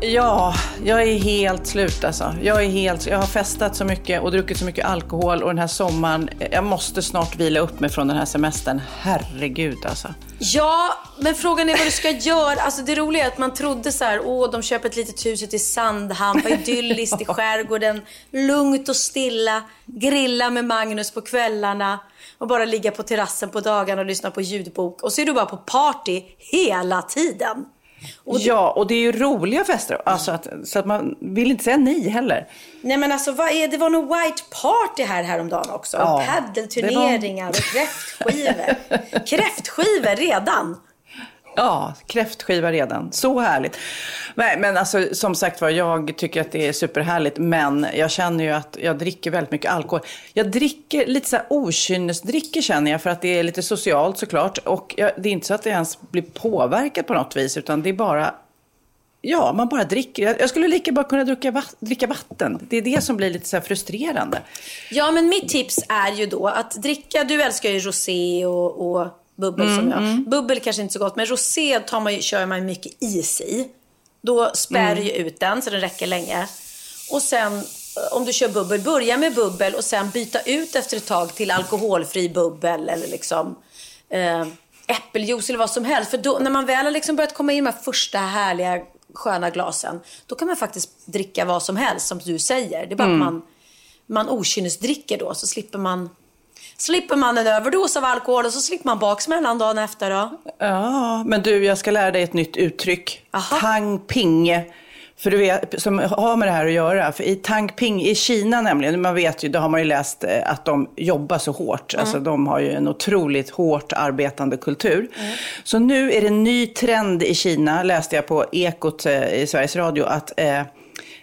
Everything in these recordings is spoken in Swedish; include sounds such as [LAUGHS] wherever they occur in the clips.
Ja, jag är helt slut alltså. Jag, är helt, jag har festat så mycket och druckit så mycket alkohol och den här sommaren, jag måste snart vila upp mig från den här semestern. Herregud alltså. Ja, men frågan är vad du ska [LAUGHS] göra. Alltså det roliga är att man trodde så här, åh de köper ett litet hus ute i Sandhamn, vad idylliskt i [LAUGHS] skärgården, lugnt och stilla, grilla med Magnus på kvällarna och bara ligga på terrassen på dagarna och lyssna på ljudbok. Och så är du bara på party hela tiden. Och ja, och det är ju roliga fester. Alltså att, så att man vill inte säga nej heller. Nej men alltså vad är det? var nog white party här häromdagen också. Ja, Paddelturneringar var... och kräftskivor. kräftskivor redan. Ja, kräftskiva redan. Så härligt. Nej, men alltså som sagt var, jag tycker att det är superhärligt. Men jag känner ju att jag dricker väldigt mycket alkohol. Jag dricker lite så här okynnesdricker känner jag för att det är lite socialt såklart. Och jag, det är inte så att jag ens blir påverkad på något vis, utan det är bara Ja, man bara dricker. Jag skulle lika bra kunna dricka, vatt, dricka vatten. Det är det som blir lite så frustrerande. Ja, men mitt tips är ju då att dricka, du älskar ju rosé och, och bubbel mm, som jag. Mm. Bubbel kanske inte så gott, men rosé tar man, kör man mycket is i. Då spär mm. ut den så den räcker länge. Och sen eh, om du kör bubbel, börja med bubbel och sen byta ut efter ett tag till alkoholfri bubbel eller liksom eh, äppeljuice eller vad som helst. För då, när man väl har liksom börjat komma in med de första härliga sköna glasen, då kan man faktiskt dricka vad som helst som du säger. Det är bara mm. att man, man okynnesdricker då så slipper man slipper man en överdos av alkohol och så slipper man baksmällan dagen efter då. Ja, men du, jag ska lära dig ett nytt uttryck. Aha. Tang ping. För du vet, som har med det här att göra. För i Tang Ping, i Kina nämligen, man vet ju, det har man ju läst eh, att de jobbar så hårt. Mm. Alltså de har ju en otroligt hårt arbetande kultur. Mm. Så nu är det en ny trend i Kina, läste jag på Ekot eh, i Sveriges Radio, att eh,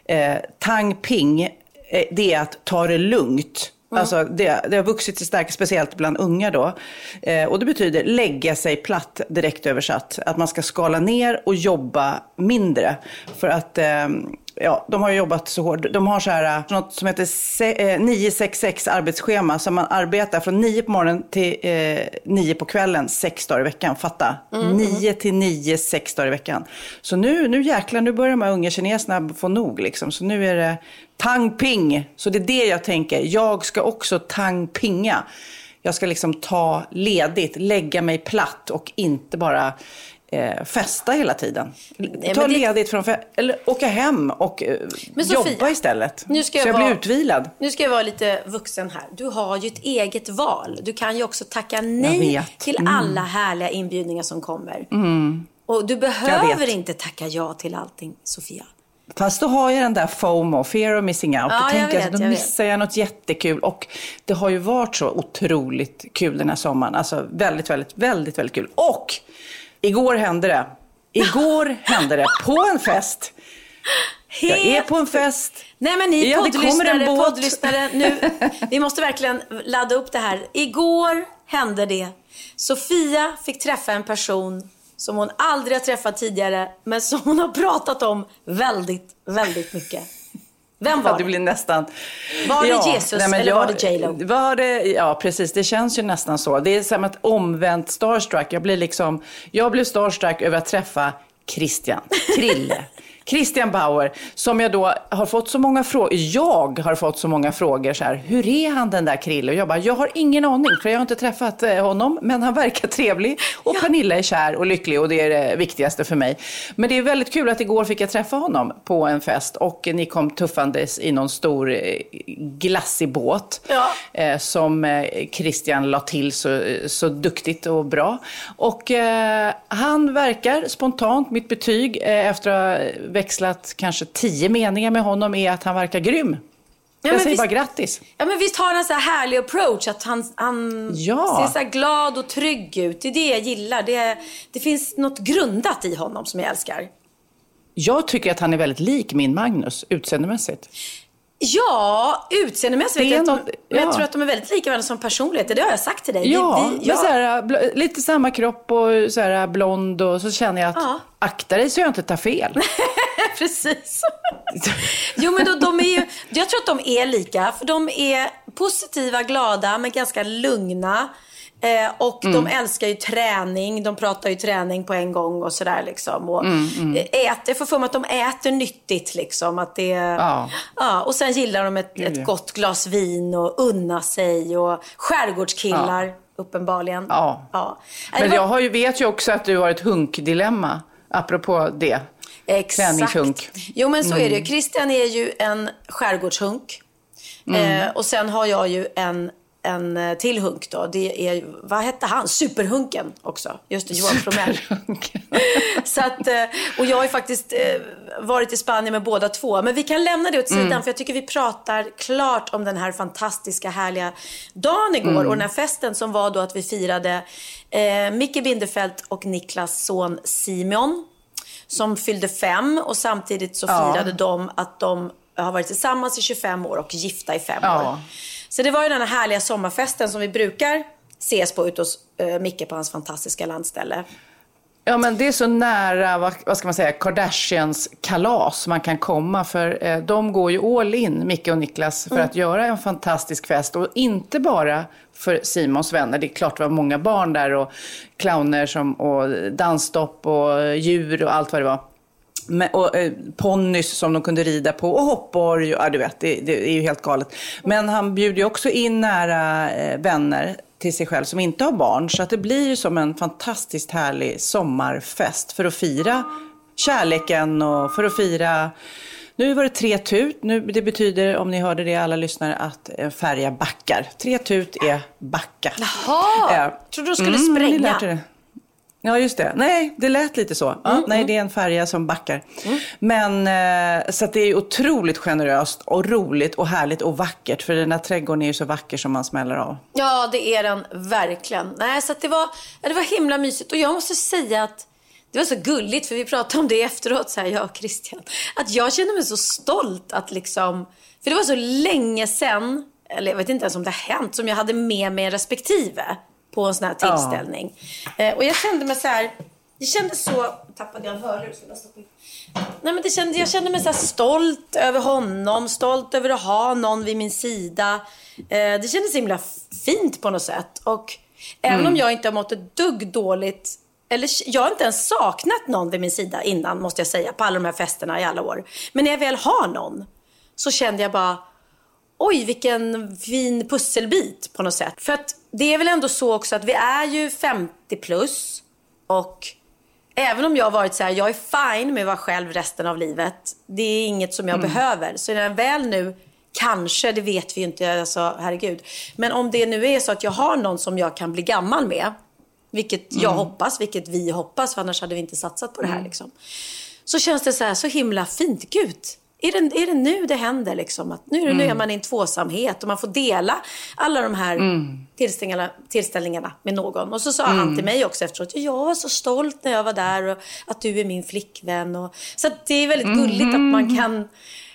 eh, Tang Ping, eh, det är att ta det lugnt. Mm. Alltså det, det har vuxit sig starkt, speciellt bland unga då. Eh, och det betyder lägga sig platt, direkt översatt. Att man ska skala ner och jobba mindre. För att eh, ja, de har jobbat så hårt. De har så här, något som heter 966 eh, arbetsschema. Så man arbetar från 9 på morgonen till eh, 9 på kvällen, sex dagar i veckan. Fatta! Mm. 9 till 9, sex dagar i veckan. Så nu, nu jäklar, nu börjar de här unga kineserna få nog liksom. Så nu är det tang ping. Så det är det jag tänker. Jag ska också tang pinga. Jag ska liksom ta ledigt, lägga mig platt och inte bara eh, festa hela tiden. Nej, Ta det... ledigt från eller åka hem och eh, Sofia, jobba istället. Nu ska jag så jag vara, blir utvilad. Nu ska jag vara lite vuxen här. Du har ju ett eget val. Du kan ju också tacka nej till mm. alla härliga inbjudningar som kommer. Mm. Och du behöver inte tacka ja till allting, Sofia. Fast då har jag den där FOMO, fear of missing out. Ja, då tänker jag, vet, då missar jag något jättekul. Och det har ju varit så otroligt kul den här sommaren. Alltså väldigt, väldigt, väldigt, väldigt kul. Och Igår hände det. Igår [LAUGHS] hände det på en fest. Jag är på en fest. Nej men ni ja, poddlyssnare, poddlyssnare, nu, [LAUGHS] vi måste verkligen ladda upp det här. Igår hände det. Sofia fick träffa en person som hon aldrig har träffat tidigare, men som hon har pratat om väldigt, väldigt mycket. Vem var det? det blir nästan... Var det ja, Jesus nej, eller jag, var det J Lo? Var det, ja, precis. Det känns ju nästan så. Det är som ett omvänt starstruck. Jag blir liksom... Jag blev starstruck över att träffa Christian, Krille, Christian Bauer, som jag då har fått så många frågor, jag har fått så många frågor så här, hur är han den där Krille? Och jag bara, jag har ingen aning, för jag har inte träffat eh, honom, men han verkar trevlig. Och ja. Pernilla är kär och lycklig och det är det viktigaste för mig. Men det är väldigt kul att igår fick jag träffa honom på en fest och ni kom tuffandes i någon stor eh, glassig båt ja. eh, som Christian la till så, så duktigt och bra. Och han verkar spontant, mitt betyg efter att växlat kanske tio meningar med honom är att han verkar grym. Ja, jag säger visst, bara grattis. Ja, men visst har han så här härlig approach, att han, han ja. ser så här glad och trygg ut. Det är det jag gillar. Det, det finns något grundat i honom som jag älskar. Jag tycker att han är väldigt lik min Magnus, utseendemässigt. Ja, utseendemässigt inte. Något, ja. jag tror att de är väldigt lika varandra som personligheter. Det har jag sagt till dig. Ja, vi, vi, ja. men här, lite samma kropp och så här, blond och så känner jag att ja. akta dig så jag inte tar fel. [LAUGHS] [LAUGHS] Precis. [LAUGHS] jo, men då, de är ju, jag tror att de är lika. För de är positiva, glada, men ganska lugna. Eh, och mm. de älskar ju träning. De pratar ju träning på en gång och sådär liksom. Och mm, mm. Äter, jag får för mig att de äter nyttigt liksom. Att det, ja. ja och sen gillar de ett, ett gott glas vin och unna sig. Och skärgårdskillar, ja. uppenbarligen. Ja. ja. Men jag har ju, vet ju också att du har ett hunkdilemma. Apropå det. Exakt. Träningshunk. Jo men så är det. Mm. Christian är ju en skärgårdshunk. Mm. Eh, och sen har jag ju en en eh, till hunk då. Det är, vad hette han? Superhunken också. Just det, Johan Fromell. [LAUGHS] så att, eh, och jag har faktiskt eh, varit i Spanien med båda två. Men vi kan lämna det åt sidan mm. för jag tycker vi pratar klart om den här fantastiska härliga dagen igår. Mm. Och den här festen som var då att vi firade eh, Micke Bindefeld och Niklas son Simon. Som fyllde fem och samtidigt så firade ja. de att de har varit tillsammans i 25 år och gifta i fem ja. år. Så det var ju den här härliga sommarfesten som vi brukar ses på ute hos uh, Micke på hans fantastiska landställe. Ja, men det är så nära, vad, vad ska man säga, Kardashians kalas man kan komma. För eh, de går ju all in, Micke och Niklas, för mm. att göra en fantastisk fest. Och inte bara för Simons vänner. Det är klart det var många barn där och clowner som, och dansstopp och djur och allt vad det var och eh, ponnys som de kunde rida på och hoppborg. Ja, du vet, det, det, är ju helt galet. Men han bjuder ju också in nära eh, vänner till sig själv som inte har barn. Så att det blir ju som en fantastiskt härlig sommarfest för att fira kärleken och för att fira nu var det tre tut. Nu, det betyder, om ni hörde det alla lyssnare, att eh, färja backar. Tre tut är backa. Jaha, eh, trodde du skulle mm, spränga. Ja, just det. Nej, det lät lite så. Ja, mm, nej, mm. det är en färja som backar. Mm. Men eh, så det är otroligt generöst och roligt och härligt och vackert. För den här trädgården är ju så vacker som man smäller av. Ja, det är den verkligen. Nej, så det var, det var himla mysigt. Och jag måste säga att det var så gulligt, för vi pratade om det efteråt, så här, jag och Christian. Att jag kände mig så stolt att liksom, för det var så länge sedan, eller jag vet inte ens om det har hänt, som jag hade med mig respektive på en sån här tillställning. Ja. Eh, och jag kände mig så här, det kändes så, tappade jag en hörlur. Nej, men det kände, jag kände mig så stolt över honom, stolt över att ha någon vid min sida. Eh, det kändes så himla fint på något sätt. Och även mm. om jag inte har mått ett dugg dåligt eller jag har inte ens saknat någon vid min sida innan, måste jag säga, på alla de här festerna i alla år. Men när jag väl har någon, så kände jag bara, oj vilken fin pusselbit på något sätt. För att det är väl ändå så också att vi är ju 50 plus och även om jag har varit så här, jag är fine med att vara själv resten av livet. Det är inget som jag mm. behöver. Så när jag väl nu, kanske, det vet vi ju inte, alltså herregud. Men om det nu är så att jag har någon som jag kan bli gammal med, vilket jag mm. hoppas, vilket vi hoppas, för annars hade vi inte satsat på det här mm. liksom. Så känns det så här, så himla fint. Gud, är det, är det nu det händer? Liksom? Att nu, mm. nu är man i en tvåsamhet och man får dela alla de här mm. tillställningarna, tillställningarna med någon. Och så sa mm. han till mig också efteråt, jag var så stolt när jag var där och att du är min flickvän. Och, så det är väldigt gulligt att man mm. kan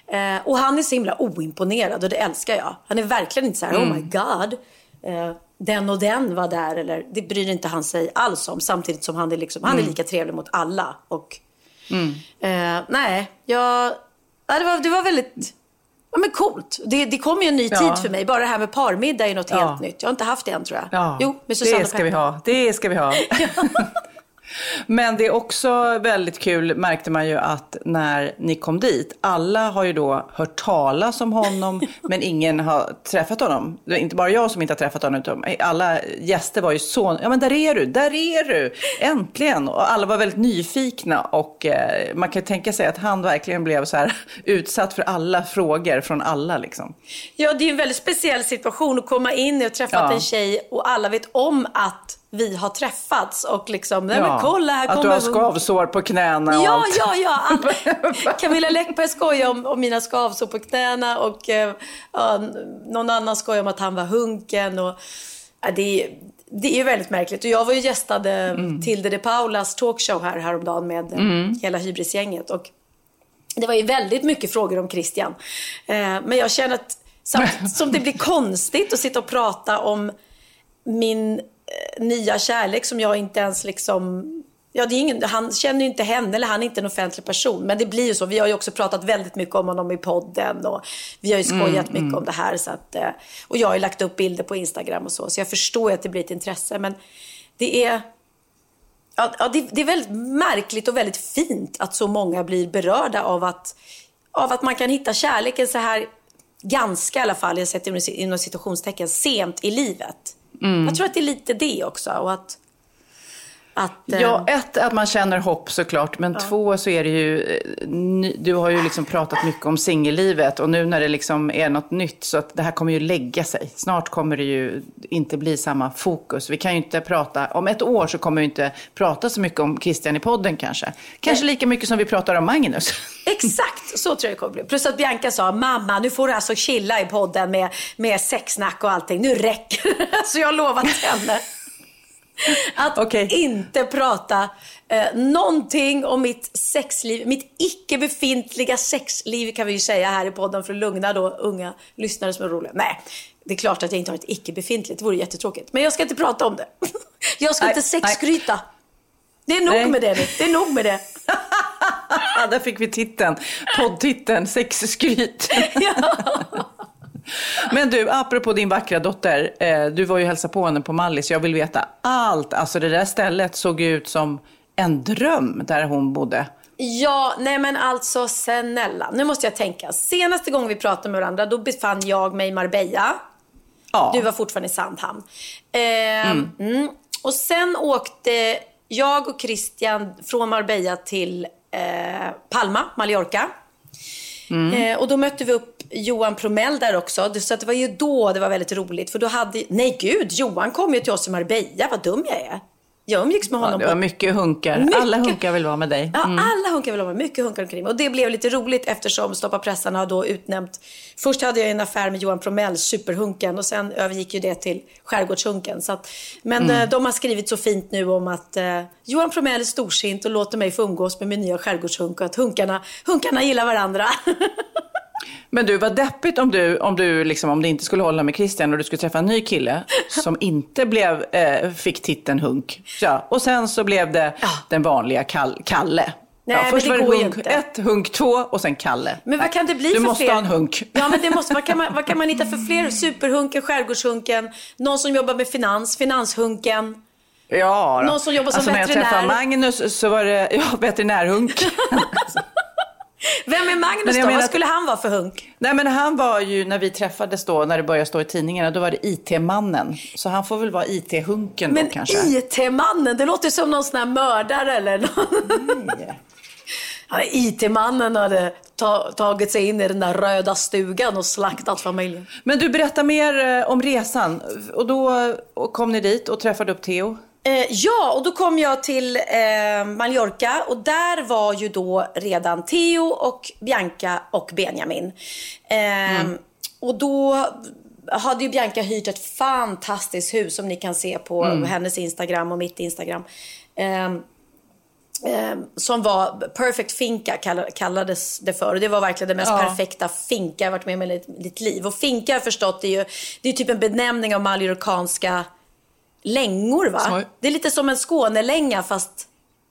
eh, och han är så himla oimponerad och det älskar jag. Han är verkligen inte så här, oh my mm. god. Eh, den och den var där. Eller, det bryr inte han sig alls om. Samtidigt som han är, liksom, han är mm. lika trevlig mot alla. Och, eh, nej, jag Ja, det, var, det var väldigt ja, men coolt. Det, det kommer ju en ny ja. tid för mig. Bara det här med parmiddag är något ja. helt nytt. Jag har inte haft det än tror jag. Ja. Jo, med Susanne Det ska vi ha. Det ska vi ha. [LAUGHS] Men det är också väldigt kul, märkte man ju att när ni kom dit, alla har ju då hört talas om honom, [LAUGHS] men ingen har träffat honom. Det är inte bara jag som inte har träffat honom, utan alla gäster var ju så, ja men där är du, där är du, äntligen. Och alla var väldigt nyfikna och eh, man kan tänka sig att han verkligen blev så här [LAUGHS] utsatt för alla frågor från alla liksom. Ja, det är en väldigt speciell situation att komma in och träffa ja. en tjej och alla vet om att vi har träffats och liksom, nej men kolla här kommer... Att du har skavsår på knäna och ja, allt. Ja, ja, ja. [LAUGHS] Camilla Läckberg skojar om, om mina skavsår på knäna och eh, någon annan skojar om att han var hunken. Och, ja, det, är, det är väldigt märkligt. Och jag var ju gästade mm. Tilde de Paulas talkshow här häromdagen med mm. hela hybrisgänget. Och det var ju väldigt mycket frågor om Christian. Eh, men jag känner att samtidigt [LAUGHS] som det blir konstigt att sitta och prata om min nya kärlek som jag inte ens liksom Ja, det är ingen, han känner ju inte henne eller han är inte en offentlig person. Men det blir ju så. Vi har ju också pratat väldigt mycket om honom i podden och vi har ju skojat mm, mycket mm. om det här. Så att, eh, och jag har ju lagt upp bilder på Instagram och så. Så jag förstår att det blir ett intresse. Men det är, ja, det, det, är väldigt märkligt och väldigt fint att så många blir berörda av att, av att man kan hitta kärleken så här ganska i alla fall, jag sätter inom situationstecken, sent i livet. Mm. Jag tror att det är lite det också. Och att, att, ja, eh, ett, att man känner hopp såklart. Men ja. två, så är det ju... Eh, du har ju liksom pratat mycket om singellivet. Och nu när det liksom är något nytt, så att det här kommer ju lägga sig. Snart kommer det ju inte bli samma fokus. Vi kan ju inte prata... Om ett år så kommer vi inte prata så mycket om Christian i podden kanske. Kanske lika mycket som vi pratar om Magnus. [LAUGHS] Exakt, så tror jag det kommer bli. Plus att Bianca sa, mamma nu får du alltså chilla i podden med, med sexsnack och allting. Nu räcker det. [LAUGHS] Så jag har lovat henne. [LAUGHS] Att okay. inte prata eh, någonting om mitt sexliv, mitt icke befintliga sexliv kan vi ju säga här i podden för att lugna då unga lyssnare som är roliga. Nej, det är klart att jag inte har ett icke befintligt, det vore jättetråkigt. Men jag ska inte prata om det. [LAUGHS] Jag ska nej, inte sexskryta. Det är nog nej. med det nu, det är nog med det. [LAUGHS] Där fick vi titeln, poddtiteln, sexskryt. ja. Men du, apropå din vackra dotter. Eh, du var ju hälsa på henne på Mallis. Jag vill veta allt. Alltså det där stället såg ut som en dröm där hon bodde. Ja, nej men alltså snälla. Nu måste jag tänka. Senaste gången vi pratade med varandra, då befann jag mig i Marbella. Ja. Du var fortfarande i Sandhamn. Eh, mm. Mm. Och sen åkte jag och Christian från Marbella till eh, Palma, Mallorca. Mm. Eh, och då mötte vi upp Johan Promell där också. Så det var ju då det var väldigt roligt. För då hade, nej gud, Johan kom ju till oss i Marbella. Vad dum jag är. Jag umgicks med honom. Ja, det var mycket hunkar. Mycket... Alla hunkar vill vara med dig. Mm. Ja, alla hunkar vill vara med Mycket hunkar omkring Och det blev lite roligt eftersom Stoppa pressarna har då utnämnt... Först hade jag en affär med Johan Promell, superhunken. Och sen övergick ju det till skärgårdshunken. Så att, men mm. Eh, de har skrivit så fint nu om att eh, Johan Promell är storsint och låter mig få umgås med min nya skärgårdshunk. Och att hunkarna, hunkarna gillar varandra. [LAUGHS] Men du, vad deppigt om du, om du liksom, om det inte skulle hålla med Christian och du skulle träffa en ny kille [LAUGHS] som inte blev, eh, fick titeln hunk. Ja, och sen så blev det ja. den vanliga Kall, Kalle. Nej, ja, först var det hunk ett, hunk två och sen Kalle. Men vad kan det bli du för måste fler? ha en hunk. Ja, men det måste, vad, kan man, [LAUGHS] vad kan man hitta för fler? Superhunken, skärgårdshunken, någon som jobbar med finans, finanshunken. Ja, då. någon som jobbar som alltså, veterinär. När jag träffade Magnus så var det [LAUGHS] ja, veterinärhunk. Vem är Magnus då? Vad skulle han vara för hunk? Nej men han var ju, när vi träffades då, när det började stå i tidningarna, då var det IT-mannen. Så han får väl vara IT-hunken då kanske. Men IT-mannen, det låter som någon sån här mördare eller någon. Ja, IT-mannen hade tagit sig in i den där röda stugan och slaktat familjen. Men du, berättar mer eh, om resan. Och då kom ni dit och träffade upp Theo? Eh, ja, och då kom jag till eh, Mallorca och där var ju då redan Theo och Bianca och Benjamin. Eh, mm. Och då hade ju Bianca hyrt ett fantastiskt hus som ni kan se på mm. hennes Instagram och mitt Instagram. Ehm, ehm, som var Perfect Finka kallades det för. Och det var verkligen det mest ja. perfekta finka jag varit med om i mitt liv. Och finka har jag förstått är ju, det är typ en benämning av mallorcanska längor va? Så... Det är lite som en Skånelänga fast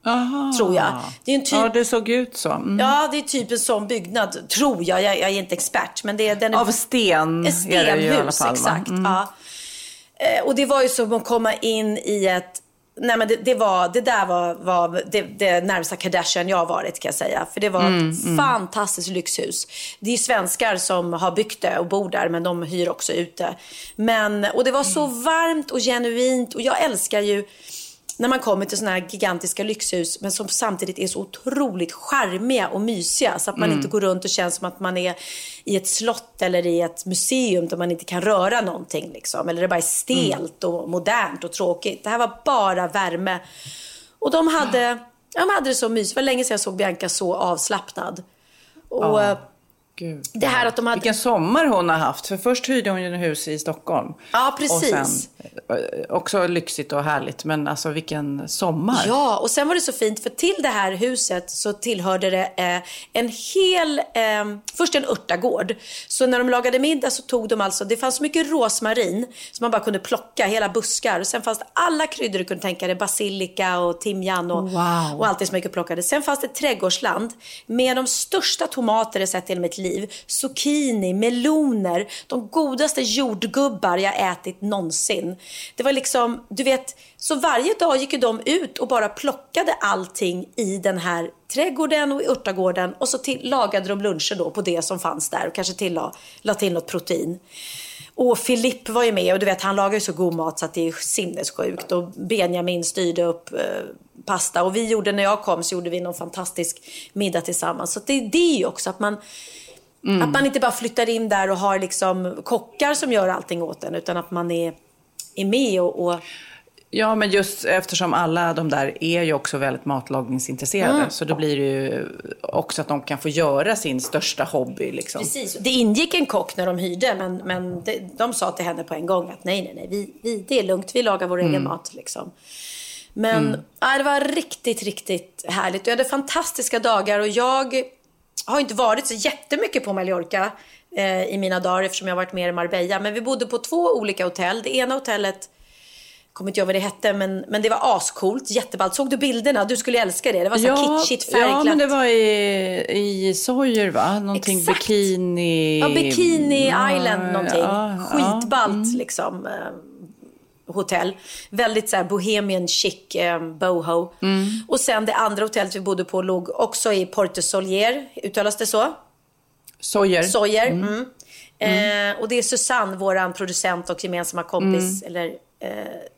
Aha. Tror jag. Det är en typ... Ja, det såg ut så. Mm. Ja, det är typ en sån byggnad, tror jag. Jag, jag är inte expert. Men det är, den är... Av sten stenhus, är det ju i alla fall, exakt. Mm. Ja. Eh, och det var ju som att komma in i ett nej men det, det, var, det där var, var det, det närmsta Kardashian jag har varit kan jag säga. För det var mm, ett mm. fantastiskt lyxhus. Det är svenskar som har byggt det och bor där men de hyr också ut det. Men, och det var så mm. varmt och genuint och jag älskar ju när man kommer till sådana här gigantiska lyxhus men som samtidigt är så otroligt charmiga och mysiga så att man mm. inte går runt och känner som att man är i ett slott eller i ett museum där man inte kan röra någonting liksom. Eller det bara är stelt mm. och modernt och tråkigt. Det här var bara värme. Och de hade, de hade det så mysigt. Det var länge sedan jag såg Bianca så avslappnad. Och ja. Gud. Det här att de hade... Vilken sommar hon har haft. För först hyrde hon ju en hus i Stockholm. Ja, precis. Och sen, eh, också lyxigt och härligt, men alltså vilken sommar. Ja, och sen var det så fint, för till det här huset så tillhörde det eh, en hel, eh, först en örtagård. Så när de lagade middag så tog de alltså, det fanns så mycket rosmarin som man bara kunde plocka, hela buskar. Och sen fanns det alla kryddor du kunde tänka dig, basilika och timjan och, wow. och allt det som mycket plockade. Sen fanns det ett trädgårdsland med de största tomater jag sett i mitt liv liv. Zucchini, meloner, de godaste jordgubbar jag ätit någonsin. Det var liksom, du vet, så varje dag gick ju de ut och bara plockade allting i den här trädgården och i örtagården och så till, lagade de luncher då på det som fanns där och kanske tilla, la till något protein. Och Filipp var ju med och du vet han lagar ju så god mat så att det är sinnessjukt och Benjamin styrde upp eh, pasta och vi gjorde när jag kom så gjorde vi någon fantastisk middag tillsammans. Så det är ju också att man Mm. Att man inte bara flyttar in där och har liksom kockar som gör allting åt en, utan att man är, är med och, och... Ja, men just eftersom alla de där är ju också väldigt matlagningsintresserade. Mm. Så då blir det ju också att de kan få göra sin största hobby. Liksom. Precis. Det ingick en kock när de hyrde, men, men de, de sa till henne på en gång att nej, nej, nej, vi, vi, det är lugnt, vi lagar vår mm. egen mat. Liksom. Men mm. ja, det var riktigt, riktigt härligt. Jag hade fantastiska dagar och jag har inte varit så jättemycket på Mallorca eh, i mina dagar eftersom jag har varit mer i Marbella. Men vi bodde på två olika hotell. Det ena hotellet kommer inte ihåg vad det hette, men, men det var ascoolt, jätteballt. Såg du bilderna? Du skulle älska det. Det var så ja, kitschigt, färgglatt. Ja, men det var i, i Sawyer, va? Någonting Exakt. bikini... Ja, Bikini Island någonting. Ja, Skitballt ja. Mm. liksom. Hotell. Väldigt så här bohemian chic eh, boho. Mm. Och sen det andra hotellet vi bodde på låg också i Porto Solier. Uttalas det så? Sojer. Sojer. Mm. Mm. Eh, och det är Susanne, vår producent och gemensamma kompis, mm. eller eh,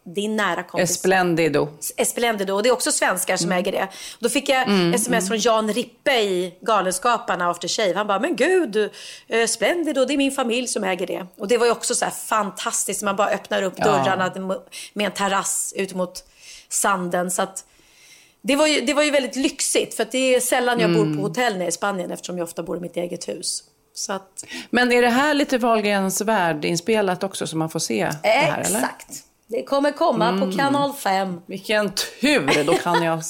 din nära kompis. Esplendido. Esplendido. Och det är också svenskar som mm. äger det. Då fick jag mm, sms mm. från Jan Rippe i Galenskaparna After Shave. Han bara, men gud, eh, Splendido, det är min familj som äger det. Och det var ju också så här fantastiskt. Man bara öppnar upp ja. dörrarna med en terrass ut mot sanden. Så att, det var, ju, det var ju väldigt lyxigt. För det är sällan jag bor på mm. hotell nere i Spanien eftersom jag ofta bor i mitt eget hus. Att... Men är det här lite Wahlgrens värld inspelat också så man får se det här? Exakt. Det kommer komma mm. på kanal 5. Vilken tur! Då kan jag...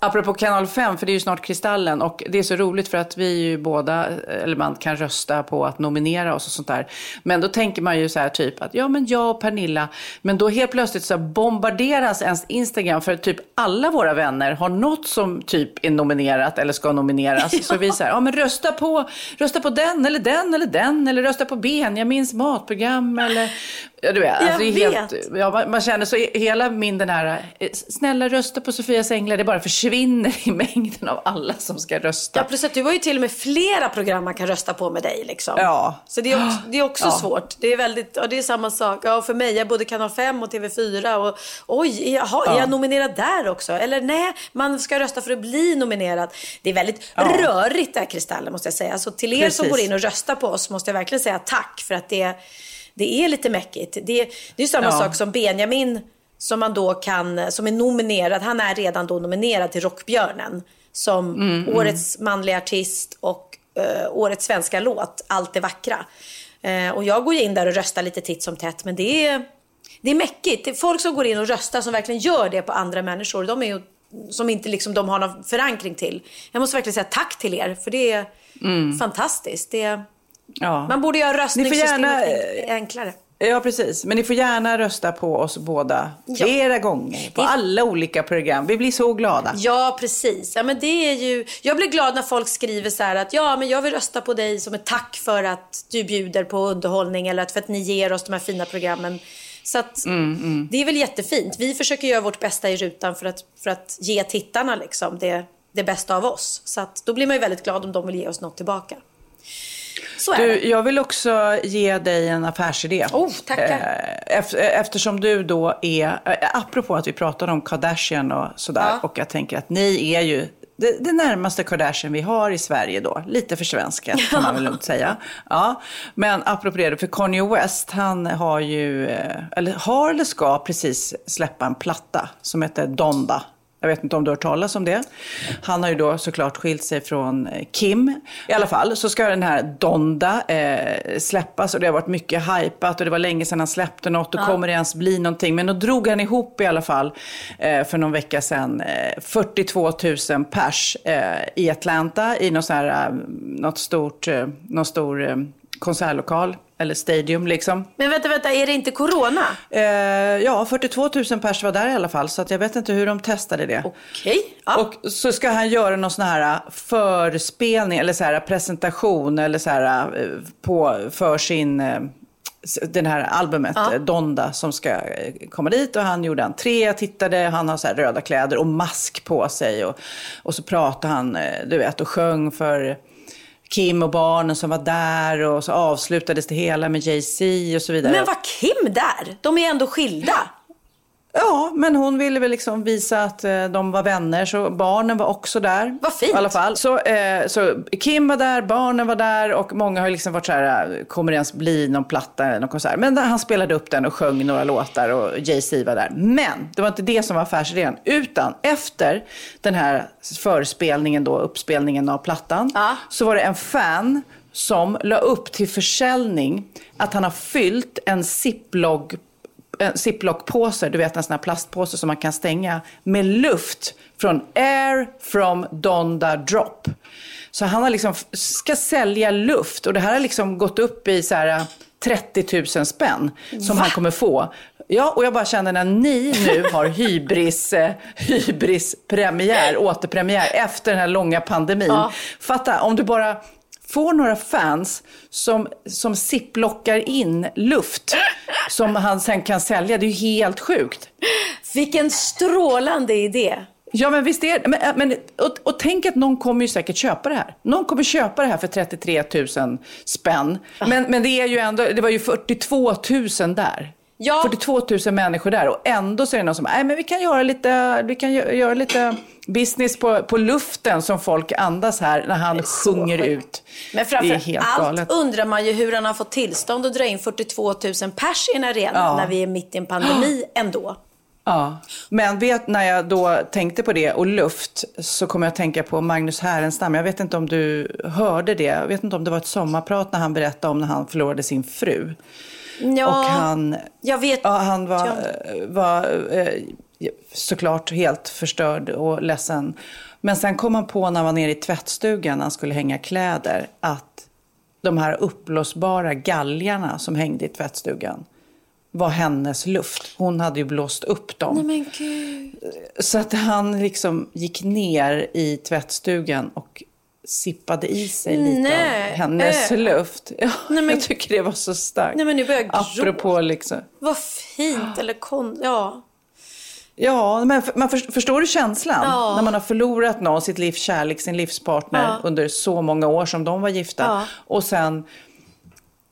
Apropå kanal 5, för det är ju snart Kristallen. Och det är så roligt för att vi är ju båda, eller man kan rösta på att nominera oss och sånt där. Men då tänker man ju så här typ att ja men jag och Pernilla. Men då helt plötsligt så bombarderas ens Instagram för typ alla våra vänner har något som typ är nominerat eller ska nomineras. [LAUGHS] Ja. Så vi säger, ja men rösta på, rösta på den eller den eller den. Eller rösta på Benjamins matprogram eller Ja, du vet, alltså det är helt, ja, man, man, känner så, hela min den här, eh, snälla rösta på Sofias änglar, det bara försvinner i mängden av alla som ska rösta. Ja, plus att du har ju till och med flera program man kan rösta på med dig. Liksom. Ja. Så det är också, det är också ja. svårt. Det är, väldigt, ja, det är samma sak. Ja, för mig, jag både kanal 5 och TV4. Och, oj, jaha, ja. är jag nominerad där också? Eller nej, man ska rösta för att bli nominerad. Det är väldigt ja. rörigt där, Kristallen, måste jag säga. Så till er Precis. som går in och röstar på oss måste jag verkligen säga tack. För att det det är lite mäckigt. Det, det är samma sak som Benjamin som man då kan, som är nominerad, han är redan då nominerad till Rockbjörnen som mm, mm. årets mm. manliga artist och uh, årets svenska låt, Allt det vackra. Uh, och jag går in där och röstar lite titt som tätt, men det är, det är mäckigt. Det är folk som går in och röstar som verkligen gör det på andra människor. De är ju, som inte liksom de har någon förankring till. Jag måste verkligen säga tack till er, för det är mm. fantastiskt. Det Ja. Man borde göra röstningssystemet gärna, enklare. Ja, precis. Men ni får gärna rösta på oss båda flera ja. gånger. På det... alla olika program. Vi blir så glada. Ja, precis. Ja, men det är ju... Jag blir glad när folk skriver så här att ja, men jag vill rösta på dig som ett tack för att du bjuder på underhållning eller för att ni ger oss de här fina programmen. Så att, det är väl jättefint. Vi försöker göra vårt bästa i rutan för att, för att ge tittarna liksom det, det bästa av oss. Så att, då blir man ju väldigt glad om de vill ge oss något tillbaka. Så. Du, jag vill också ge dig en affärsidé. Oh, tackar. Eh, eft- Eftersom du då är, eh, apropå att vi pratade om Kardashian och sådär, Ja. och jag tänker att ni är ju det, det närmaste Kardashian vi har i Sverige då. Lite för svenska [LAUGHS] kan man väl lugnt säga. Ja. Men apropå det, för Kanye West, han har ju, eh, eller har eller ska precis släppa en platta som heter Donda. Jag vet inte om du har hört talas om det. Han har ju då såklart skilt sig från eh, Kim. I alla fall så ska den här Donda eh, släppas och det har varit mycket hypat och det var länge sedan han släppte något och kommer det ens bli någonting. Men då drog han ihop i alla fall eh, för någon vecka sedan eh, 42 000 pers eh, i Atlanta i något, här, eh, något stort, någon stor konsertlokal eller stadium liksom. Men vänta, vänta, är det inte corona? Eh, ja, 42 000 pers var där i alla fall så att jag vet inte hur de testade det. Okej. Ja. Och så ska han göra någon sån här äh, förspelning eller så här presentation eller så här äh, på, för sin, den här albumet Ja. Donda som ska komma dit och han gjorde entré, jag tittade, han har så röda kläder och mask på sig och, och så pratade han, du vet, och sjöng för Kim och barnen som var där och så avslutades det hela med Jay-Z och så vidare. Men var Kim där? De är ändå skilda. Ja, men hon ville väl liksom visa att eh, de var vänner, så barnen var också där. Vad fint. I alla fall. Så, eh, så Kim var där, barnen var där och många har liksom varit så här, eh, kommer det ens bli någon platta, någon konsert? Men han spelade upp den och sjöng några låtar och Jay-Z var där. Men det var inte det som var affärsidén, utan efter den här förspelningen då, uppspelningen av plattan, Ja. så var det en fan som la upp till försäljning att han har fyllt en ziplock en ziplock-påse, du vet en sån här plastpåse som man kan stänga, med luft från Air from Donda Drop. Så han har liksom, ska sälja luft och det här har liksom gått upp i så här 30 000 spänn som han kommer få. Ja, och jag bara känner när ni nu har [LAUGHS] hybris, eh, hybris-premiär, återpremiär efter den här långa pandemin. Fatta, om du bara får några fans som, som zipplockar in luft som han sen kan sälja. Det är ju helt sjukt. Vilken strålande idé. Ja, men visst är. Men, men, och, och tänk att någon kommer ju säkert köpa det här. Någon kommer köpa det här för 33 000 spänn. Men, men det är ju ändå, det var ju 42 000 där. Ja. 42 000 människor där och ändå så är det någon som, nej men vi kan göra lite, vi kan gö- göra lite business på, på luften som folk andas här när han sjunger sjukt. ut. Men framför allt galet. undrar man ju hur han har fått tillstånd att dra in 42 000 pers i en arena Ja. när vi är mitt i en pandemi [GASPS] ändå. Ja, men vet när jag då tänkte på det och luft så kommer jag att tänka på Magnus Härenstam. Jag vet inte om du hörde det. Jag vet inte om det var ett sommarprat när han berättade om när han förlorade sin fru. Ja, och han, jag vet. ja, han var, Ja. var eh, såklart helt förstörd och ledsen. Men sen kom han på när han var nere i tvättstugan när han skulle hänga kläder att de här uppblåsbara galgarna som hängde i tvättstugan var hennes luft. Hon hade ju blåst upp dem. Nej men gud. Så att han liksom gick ner i tvättstugan och sippade i sig lite Nej, av hennes äh. luft. Ja, Nej, men- Jag tycker det var så starkt. Nej, men nu börjar jag. Apropå liksom. Vad fint eller kon... Ja. Ja, men man för, förstår du känslan? Ja. När man har förlorat någon, sitt livs kärlek, sin livspartner Ja. under så många år som de var gifta. Ja. Och sen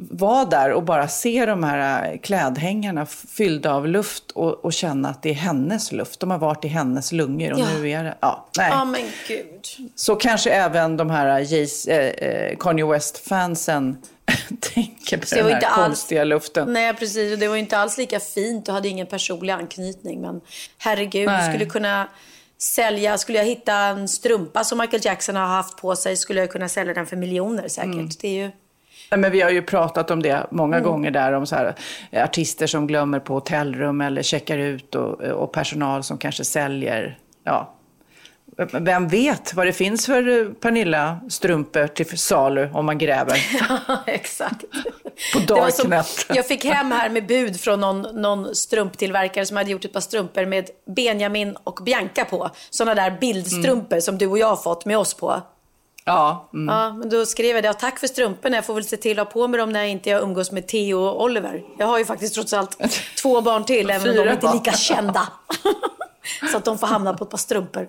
vara där och bara se de här äh, klädhängarna fyllda av luft och, och känna att det är hennes luft. De har varit i hennes lungor och Ja. nu är det... Ja, nej. Ja men gud. Så kanske även de här Jays, eh, eh, Kanye West-fansen [LAUGHS] tänker på det den här inte alls- konstiga luften. Nej precis, och det var inte alls lika fint och hade ingen personlig anknytning. Men herregud, Nej. du skulle kunna sälja, skulle jag hitta en strumpa som Michael Jackson har haft på sig skulle jag kunna sälja den för miljoner säkert. Mm. Det är ju... Nej, men vi har ju pratat om det många Mm. gånger där, om så här, eh, artister som glömmer på hotellrum eller checkar ut och, och personal som kanske säljer. Ja. Vem vet vad det finns för eh, Pernilla-strumpor till salu om man gräver. [LAUGHS] Ja, exakt. [LAUGHS] På Darknet. Jag fick hem här med bud från någon, någon strumptillverkare som hade gjort ett par strumpor med Benjamin och Bianca på. Sådana där bildstrumpor som du och jag har fått med oss på. Ja. Mm. ja, men då skrev jag det. tack för strumporna. Jag får väl se till att ha på mig dem när jag inte umgås med Theo och Oliver. Jag har ju faktiskt trots allt två barn till, [LAUGHS] även om de inte är lika kända. [LAUGHS] Så att de får hamna på ett par strumpor.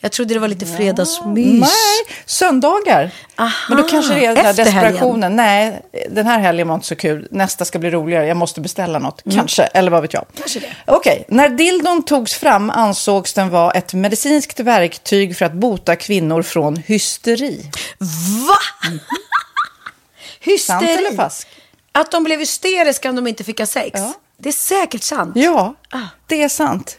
jag trodde det var lite fredagsmys. Nej, söndagar. Aha, Men då kanske det är den där efter helgen. desperationen. Nej, den här helgen var inte så kul. Nästa ska bli roligare. Jag måste beställa något. Kanske, eller vad vet jag. Mm. Kanske det. Okej, när dildon togs fram ansågs den vara ett medicinskt verktyg för att bota kvinnor från hysteri. Va? [LAUGHS] Sant eller Hysteri. falskt? Att de blev hysteriska om de inte fick ha sex. Ja. Det är säkert sant. Ja, Ah. det är sant.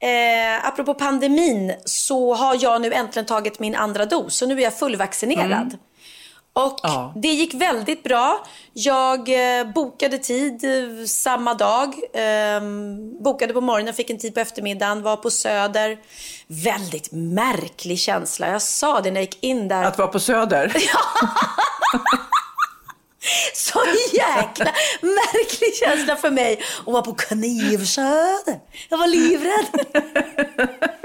Eh, apropå pandemin så har jag nu äntligen tagit min andra dos. Så nu är jag fullvaccinerad. Mm. Och ja. det gick väldigt bra. Jag eh, bokade tid eh, samma dag. Eh, bokade på morgonen, fick en tid på eftermiddagen, var på Söder. Väldigt märklig känsla. Jag sa det när jag gick in där. Att vara på Söder? [LAUGHS] [LAUGHS] [LAUGHS] Så jäkla märklig känsla för mig att vara på Knivsöder. Jag var livrädd. [LAUGHS]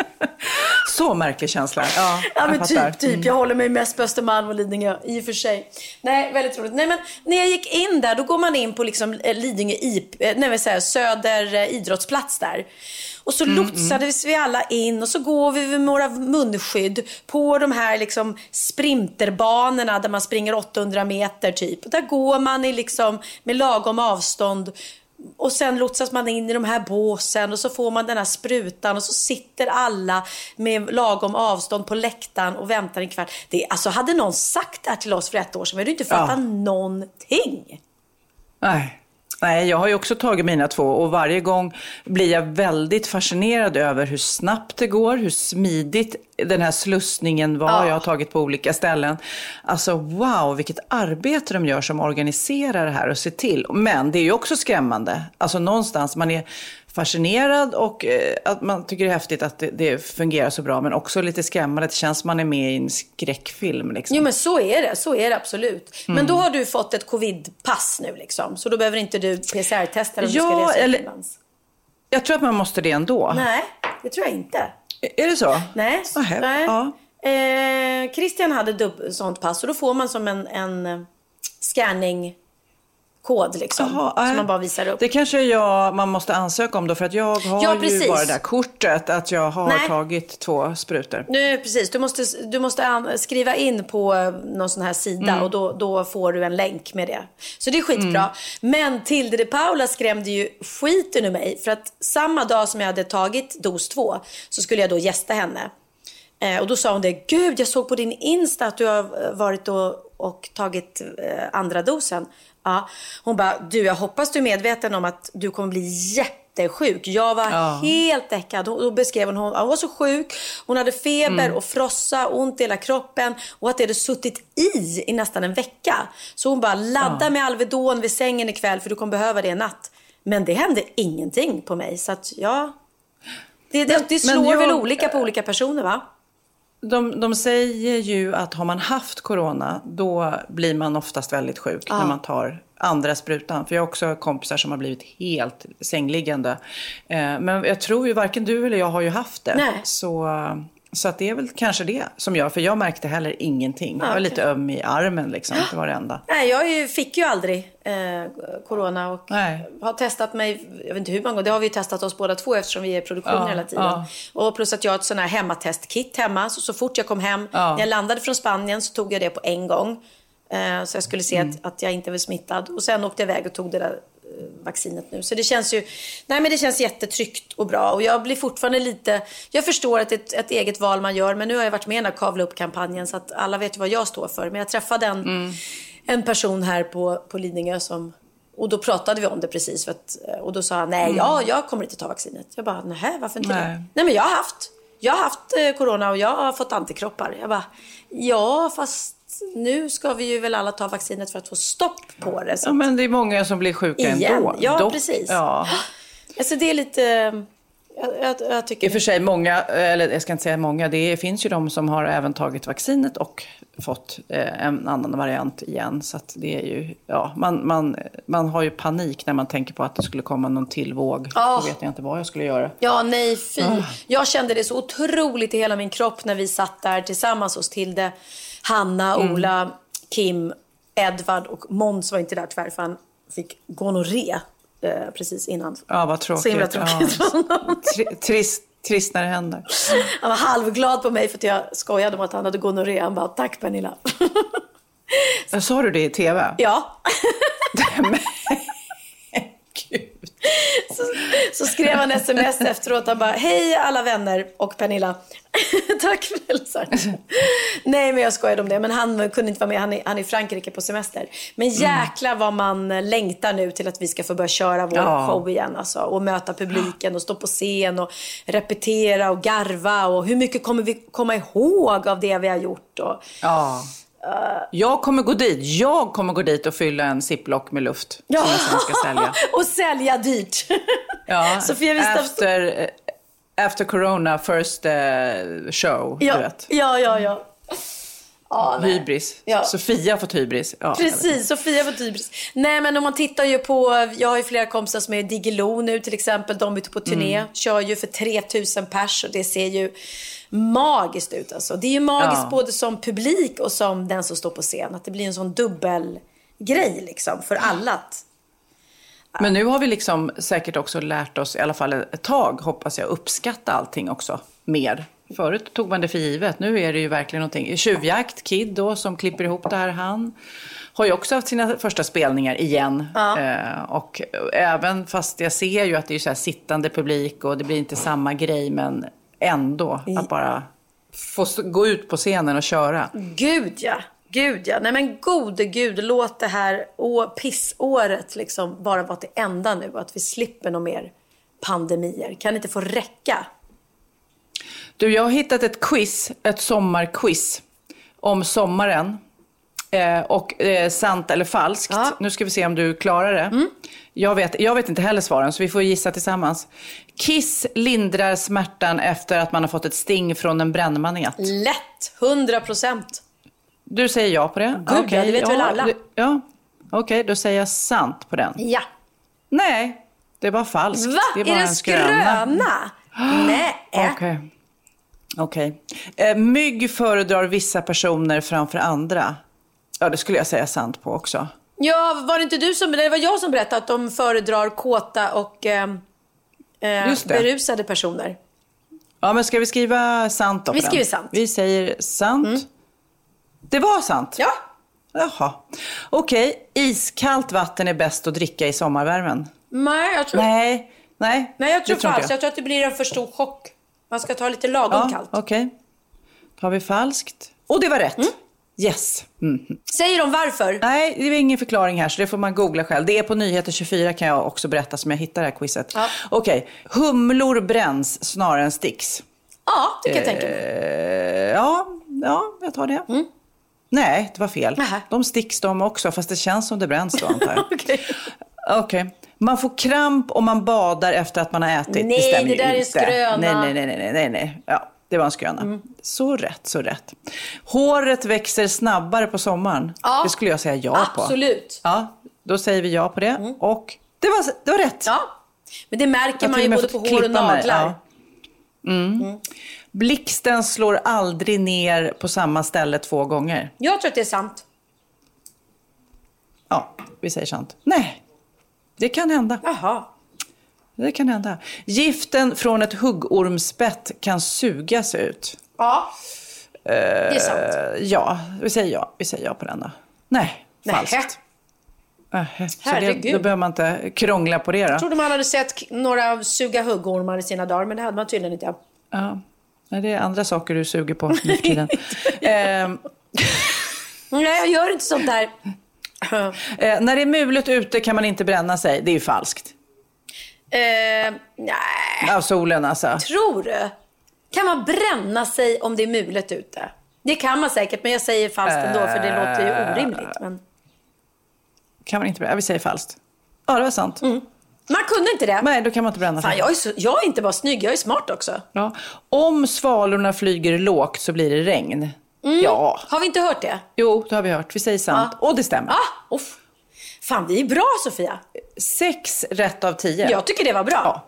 Så märklig känsla. Ja, ja men typ, typ. Mm. Jag håller mig mest på Östermalm och Lidingö i och för sig. Nej, väldigt roligt. Nej, men när jag gick in där, då går man in på liksom eh, Lidingö IP, eh, nej, säga, Söder eh, idrottsplats där. Och så mm, lotsades vi alla in och så går vi med våra munskydd på de här liksom sprinterbanorna där man springer 800 meter typ. Där går man i liksom med lagom avstånd och sen lotsas man in i de här båsen och så får man den här sprutan och så sitter alla med lagom avstånd på läktaren och väntar en kvart. Det, alltså hade någon sagt det här till oss för ett år sedan, vi hade inte fattat ja. någonting. Nej. Nej, jag har ju också tagit mina två och varje gång blir jag väldigt fascinerad över hur snabbt det går, hur smidigt den här slussningen var ja. jag har tagit på olika ställen. Alltså wow, vilket arbete de gör som organiserar det här och ser till. Men det är ju också skrämmande. Alltså någonstans, man är fascinerad och eh, att man tycker det är häftigt att det, det, fungerar så bra. Men också lite skrämmande. Det känns som man är med i en skräckfilm. Liksom. Jo men så är det. Så är det absolut. Mm. Men då har du fått ett covid-pass nu liksom. Så då behöver inte du PCR-testa om ja, du ska resa eller, Jag tror att man måste det ändå. Nej, det tror jag inte. Är det så? Nej. nej. Ja. Eh, Christian hade dubb, sånt pass och då får man som en, en scanning kod liksom. Aha, som man bara visar upp. Det kanske jag, man måste ansöka om då för att jag har ja, ju bara det där kortet att jag har Nej. tagit två sprutor. Nu, precis, du måste, du måste skriva in på någon sån här sida mm. och då, då får du en länk med det. Så det är skitbra. Mm. Men Tilde de Paula skrämde ju skiten ur mig för att samma dag som jag hade tagit dos två så skulle jag då gästa henne. Eh, och då sa hon det, gud jag såg på din Insta att du har varit och, och tagit eh, andra dosen. Ja. Hon bara, du jag hoppas du är medveten om att du kommer bli jättesjuk. Jag var ja. helt däckad. Då beskrev hon, hon var så sjuk. Hon hade feber mm. och frossa, ont i hela kroppen och att det hade suttit i i nästan en vecka. Så hon bara, ladda ja. med Alvedon vid sängen ikväll för du kommer behöva det i natt. Men det hände ingenting på mig. Så att ja, det, det, det slår jag, väl olika på olika personer va? De, de säger ju att har man haft corona, då blir man oftast väldigt sjuk ja. när man tar andra sprutan. För jag har också kompisar som har blivit helt sängliggande. Eh, men jag tror ju varken du eller jag har ju haft det. Nej. Så så att det är väl kanske det som gör, för jag märkte heller ingenting. Jag var lite öm i armen liksom, det var det enda. [GASPS] Nej, jag fick ju aldrig eh, corona och Nej. har testat mig, jag vet inte hur många gånger, det har vi testat oss båda två eftersom vi är i produktion ja, hela tiden. Ja. Och plus att jag har ett sån här hemmatestkit hemma, så, så fort jag kom hem, ja. när jag landade från Spanien så tog jag det på en gång. Eh, så jag skulle se mm. att, att jag inte var smittad. Och sen åkte jag iväg och tog det där vaccinet nu. Så det känns ju, nej men det känns jättetryggt och bra. Och jag blir fortfarande lite, jag förstår att det är ett, ett eget val man gör. Men nu har jag varit med i den här kavla upp-kampanjen så att alla vet ju vad jag står för. Men jag träffade en, mm. en person här på, på Lidingö som och då pratade vi om det precis. Att, och då sa han, nej, mm. ja, jag kommer inte ta vaccinet. Jag bara, nej, varför inte nej. det? Nej, men jag har haft. Jag har haft eh, corona och jag har fått antikroppar. Jag bara, ja, fast nu ska vi ju väl alla ta vaccinet för att få stopp på det. ja, men det är många som blir sjuka igen. ändå. Ja, Dock, precis. Ja. [GASPS] Alltså det är lite... Jag, jag, jag tycker... I och för sig många, eller jag ska inte säga många, det finns ju de som har även tagit vaccinet och fått eh, en annan variant igen. Så det är ju, ja, man, man, man har ju panik när man tänker på att det skulle komma någon till våg. Oh. Då vet jag inte vad jag skulle göra. Ja, nej fy. Oh. Jag kände det så otroligt i hela min kropp när vi satt där tillsammans hos Tilde. Hanna, mm. Ola, Kim, Edvard och Måns var inte där tyvärr för han fick gonorré eh, precis innan. Ja, vad tråkigt. Så himla tråkigt ja. Trist, trist när det händer. [LAUGHS] Han var halvglad på mig för att jag skojade om att han hade gonorré. Han bara, tack Pernilla. [LAUGHS] Sa du det i tv? Ja. [LAUGHS] Så, så skrev han sms efteråt. Han bara, hej alla vänner och Pernilla. [LAUGHS] Tack för hälsan. Nej men jag skojade om det. Men han kunde inte vara med. Han är, han är i Frankrike på semester. Men Mm. jäklar vad man längtar nu till att vi ska få börja köra vår Ja. show igen. Alltså, och möta publiken och stå på scen och repetera och garva. Och hur mycket kommer vi komma ihåg av det vi har gjort? Och, Ja. Jag kommer gå dit. Jag kommer gå dit och fylla en ziplock med luft som jag sen ska sälja. [LAUGHS] och sälja dyrt. Ja, [LAUGHS] Sofia Wistam- after, eh, after corona first eh, show, ja, du vet. ja, ja, ja. Nej. Hybris. Ja. Sofia har fått hybris. Ja. Precis, Sofia var hybris. Nej men om man tittar ju på, jag har ju flera kompisar som är i Diggiloo nu till exempel. De är ute på turné, Mm. kör ju för 3000 pers och det ser ju magiskt ut alltså. Det är ju magiskt Ja. både som publik och som den som står på scen. Att det blir en sån dubbel grej liksom för alla. Att, Men nu har vi liksom säkert också lärt oss, i alla fall ett tag, hoppas jag, uppskatta allting också mer. Förut tog man det för givet, nu är det ju verkligen någonting. Tjuvjakt, Kid då, som klipper ihop det här, han har ju också haft sina första spelningar igen. Eh, och även fast jag ser ju att det är så här sittande publik och det blir inte samma grej, men ändå att bara få gå ut på scenen och köra. Gud ja, gud ja. Nej men gode gud, låt det här å, pissåret liksom bara vara till ända nu. Att vi slipper några mer pandemier. Kan det inte få räcka? Du, jag har hittat ett quiz, ett sommarquiz om sommaren. Eh, och eh, sant eller falskt. Ja. Mm. Nu ska vi se om du klarar det. Jag, vet, jag vet inte heller svaren, så vi får gissa tillsammans. Kiss lindrar smärtan efter att man har fått ett sting från en brännmanet. Lätt, 100 procent. Du säger ja på det? Gud, ja, det vet väl ja, alla. det- Ja, okej, då säger jag sant på den. Ja. Nej, det var falskt. Va? Det är, bara det en skröna? Nej. Okej. Okej. Eh, mygg föredrar vissa personer framför andra. Ja, det skulle jag säga sant på också. Ja, var det inte du som, det var jag som berättade att de föredrar kåta och eh, eh, berusade personer. Ja, men ska vi skriva sant då? Vi skriver sant. Vi säger sant. Det var sant? Ja. Jaha. Okej, iskallt vatten är bäst att dricka i sommarvärmen. Nej, jag tror, Nej, nej. nej, jag tror inte falskt. Jag tror att det blir en för stor chock. Man ska ta lite lagom Ja, kallt. okej. Då har vi falskt. Och det var rätt. Yes. Mm. Säger de varför? Nej, det är ingen förklaring här så det får man googla själv. Det är på Nyheter 24 kan jag också berätta som jag hittar det här quizet. Ja. Okej, humlor bränns snarare än sticks. Ja, det kan jag tänka mig. Eh, ja, ja, jag tar det. Nej, det var fel. Mm. Nähä. De sticks de också, fast det känns som det bränns då antar jag. [LAUGHS] Okej. Okej. Man får kramp om man badar efter att man har ätit. Nej, stämmer det ju där är inte. skröna. Nej, nej, nej, nej, nej, nej. Ja, det var en skröna. Mm. Så rätt, så rätt. Håret växer snabbare på sommaren. Ja. Det skulle jag säga ja på. Absolut. Ja, då säger vi ja på det. Och det var, det var rätt. Ja. Men det märker Jag man ju både på hår och naglar. ja. Mm. Blixten slår aldrig ner på samma ställe två gånger. Jag tror att det är sant. Ja, vi säger sant. Nej, det kan hända. Jaha. Det kan hända. Giften från ett huggormsbett kan sugas ut. Ja. Det är sant. Eh, ja, vi säger ja. Vi säger ja på den då. Nej, Nähä. falskt. Nähä. Så det, Herregud. då behöver man inte krångla på det då. Jag trodde man hade sett några suga huggormar i sina dagar, men det hade man tydligen inte. Ja. Nej, det är andra saker du suger på nu [LAUGHS] tiden. Ehm, [LAUGHS] Nej, jag gör inte sånt där. eh, när det är mulet ute kan man inte bränna sig. Det är ju falskt. Eh, nej, Av solen alltså. tror du? Kan man bränna sig om det är mulet ute? Det kan man säkert, men jag säger falskt ändå, för det låter ju orimligt. Men... Kan man inte bränna? Vi säger falskt. Ja, det var sant. Man kunde inte det. Nej, då kan man inte bränna sig. Fan, jag, är så, jag är inte bara snygg, jag är smart också. Ja. Om svalorna flyger lågt så blir det regn. Mm. Ja, Har vi inte hört det? jo, det har vi hört. Vi säger sant. Och det stämmer. Ah, off. Fan, vi är bra Sofia. Sex rätt av tio. Jag tycker det var bra. Ja.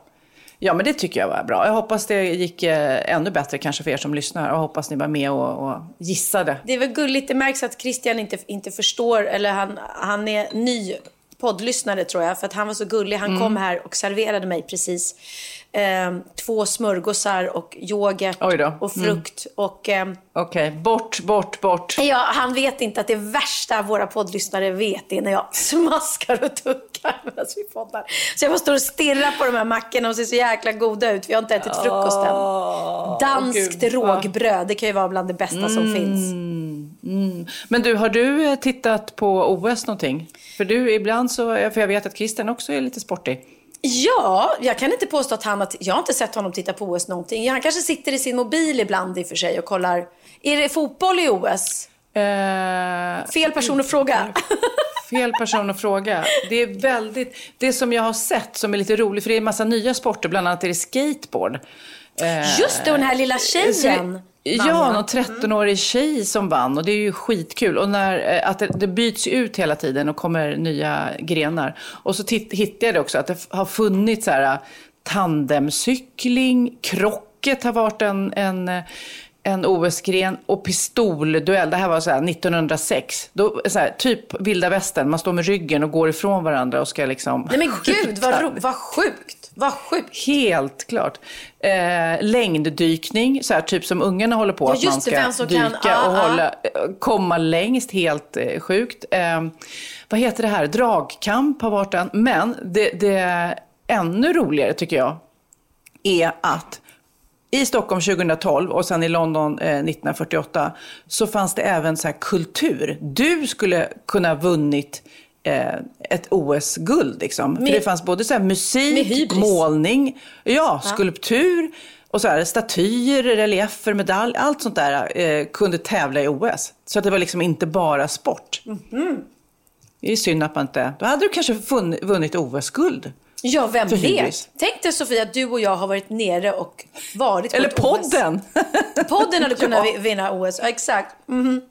ja, men det tycker jag var bra. Jag hoppas det gick eh, ännu bättre kanske för er som lyssnar. Och hoppas ni var med och, och gissade. Det är väl gulligt, det märks att Christian inte, inte förstår, eller han, han är ny poddlyssnare tror jag, för att han var så gullig. Han kom här och serverade mig precis eh, två smörgåsar och yoghurt och frukt. Och, eh, Okej, bort, bort, bort. ja, han vet inte att det värsta våra poddlyssnare vet är när jag smaskar och tuckar medan vi poddar. Så jag bara står och stirrar på de här mackorna och ser så jäkla goda ut. Vi har inte ätit frukosten. Danskt Gud, va? rågbröd, det kan ju vara bland det bästa som finns. Men du, har du eh, tittat på OS någonting? För du, ibland så, för jag vet att Christian också är lite sportig. Ja, jag kan inte påstå att han har... Jag har inte sett honom titta på OS någonting. Han kanske sitter i sin mobil ibland i och för sig och kollar. Är det fotboll i OS? Eh, Fel person att fråga. [LAUGHS] Fel person att fråga. Det är väldigt, det som jag har sett som är lite roligt, för det är en massa nya sporter, bland annat är det skateboard. Eh, Just det, och den här lilla tjejen. Det- Ja, någon 13-årig tjej som vann och det är ju skitkul. Och när, eh, att det, det byts ut hela tiden och kommer nya grenar. Och så titt, hittade jag det också att det har funnits så här eh, tandemcykling, krocket har varit en, en, eh, en OS-gren och pistolduell. Det här var så här 1906. Då, så här, typ vilda västern, man står med ryggen och går ifrån varandra och ska liksom... Nej men gud, vad, ro- vad sjukt. Vad sjukt. Helt klart. Eh, längddykning, så här, typ som ungarna håller på. Ja, att man just det, ska som dyka kan- ah, och ah. hålla, eh, komma längst, helt eh, sjukt. Eh, vad heter det här? Dragkamp har varit en. Men det, det ännu roligare tycker jag är att i Stockholm 2012 och sen i London eh, 1948 så fanns det även så här kultur. Du skulle kunna ha vunnit eh, ett OS-guld. Liksom. För det fanns både så musik, målning, ja, skulptur och så här, statyer, reliefer, medalj. Allt sånt där eh, kunde tävla i OS. Så att det var liksom inte bara sport. Mhm. Det är synd att man inte... Då hade du kanske funn- vunnit OS-guld. Ja, vem vet? Tänk dig Sofia att du och jag har varit nere och varit på Eller ett OS. podden! [LAUGHS] Podden hade [LAUGHS] kunnat Ja. vi- vinna OS, ja, exakt. Mhm.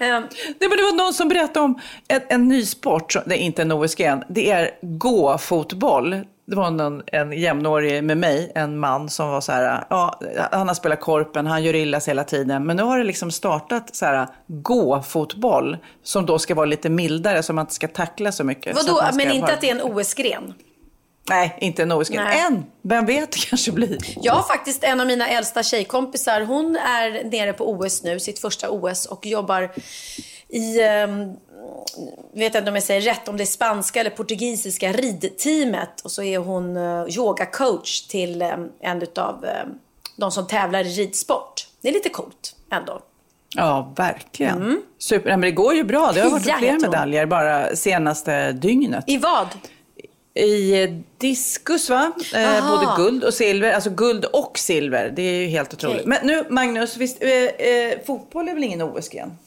Ehm, Nej, men det var någon som berättade om en, en ny sport, det är inte en OS-gren, det är gå-fotboll. Det var någon, en jämnårig med mig, en man som var så här, ja, han har spelat korpen, han gör illa sig hela tiden. Men nu har det liksom startat så här, gå-fotboll, som då ska vara lite mildare, så man inte ska tackla så mycket. Vadå, men inte att det är en OS-gren? Nej, inte en. Nej. Än, vem vet, det [LAUGHS] kanske blir. Jag har faktiskt en av mina äldsta tjejkompisar. Hon är nere på OS nu, sitt första OS och jobbar i, um, vet inte om jag säger rätt, om det är spanska eller portugisiska ridteamet. Och så är hon uh, yogacoach till um, en av um, de som tävlar i ridsport. Det är lite coolt ändå. Ja, verkligen. Super. Nej, men det går ju bra. Det har varit fler medaljer bara senaste dygnet. I vad? I eh, diskus va? Eh, både guld och silver. Alltså guld och silver. Det är ju helt otroligt. Okej. Men nu Magnus, visst, eh, eh, fotboll är väl ingen OS-gren?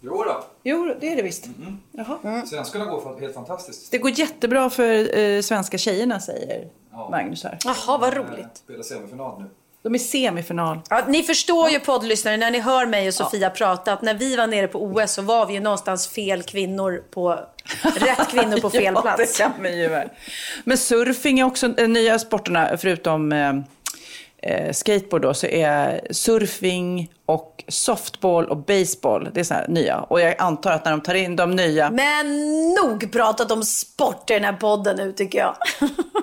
Jo då. Jo, det är det visst. Jaha. Mm. Svenskarna går för helt fantastiskt. Det går jättebra för eh, svenska tjejerna säger Ja. Magnus här. Jaha, vad roligt. Spelar semifinal nu. De är semifinal. Ja, ni förstår ju poddlyssnare när ni hör mig och Sofia prata att när vi var nere på OS så var vi ju någonstans fel kvinnor på rätt kvinnor på [LAUGHS] fel ja, plats. det kan man ju. Men surfing är också de nya sporterna, förutom eh, eh, skateboard då, så är surfing och softball och baseball, det är så här nya. Och jag antar att när de tar in de nya, Men nog pratat om sport i den här podden nu tycker jag.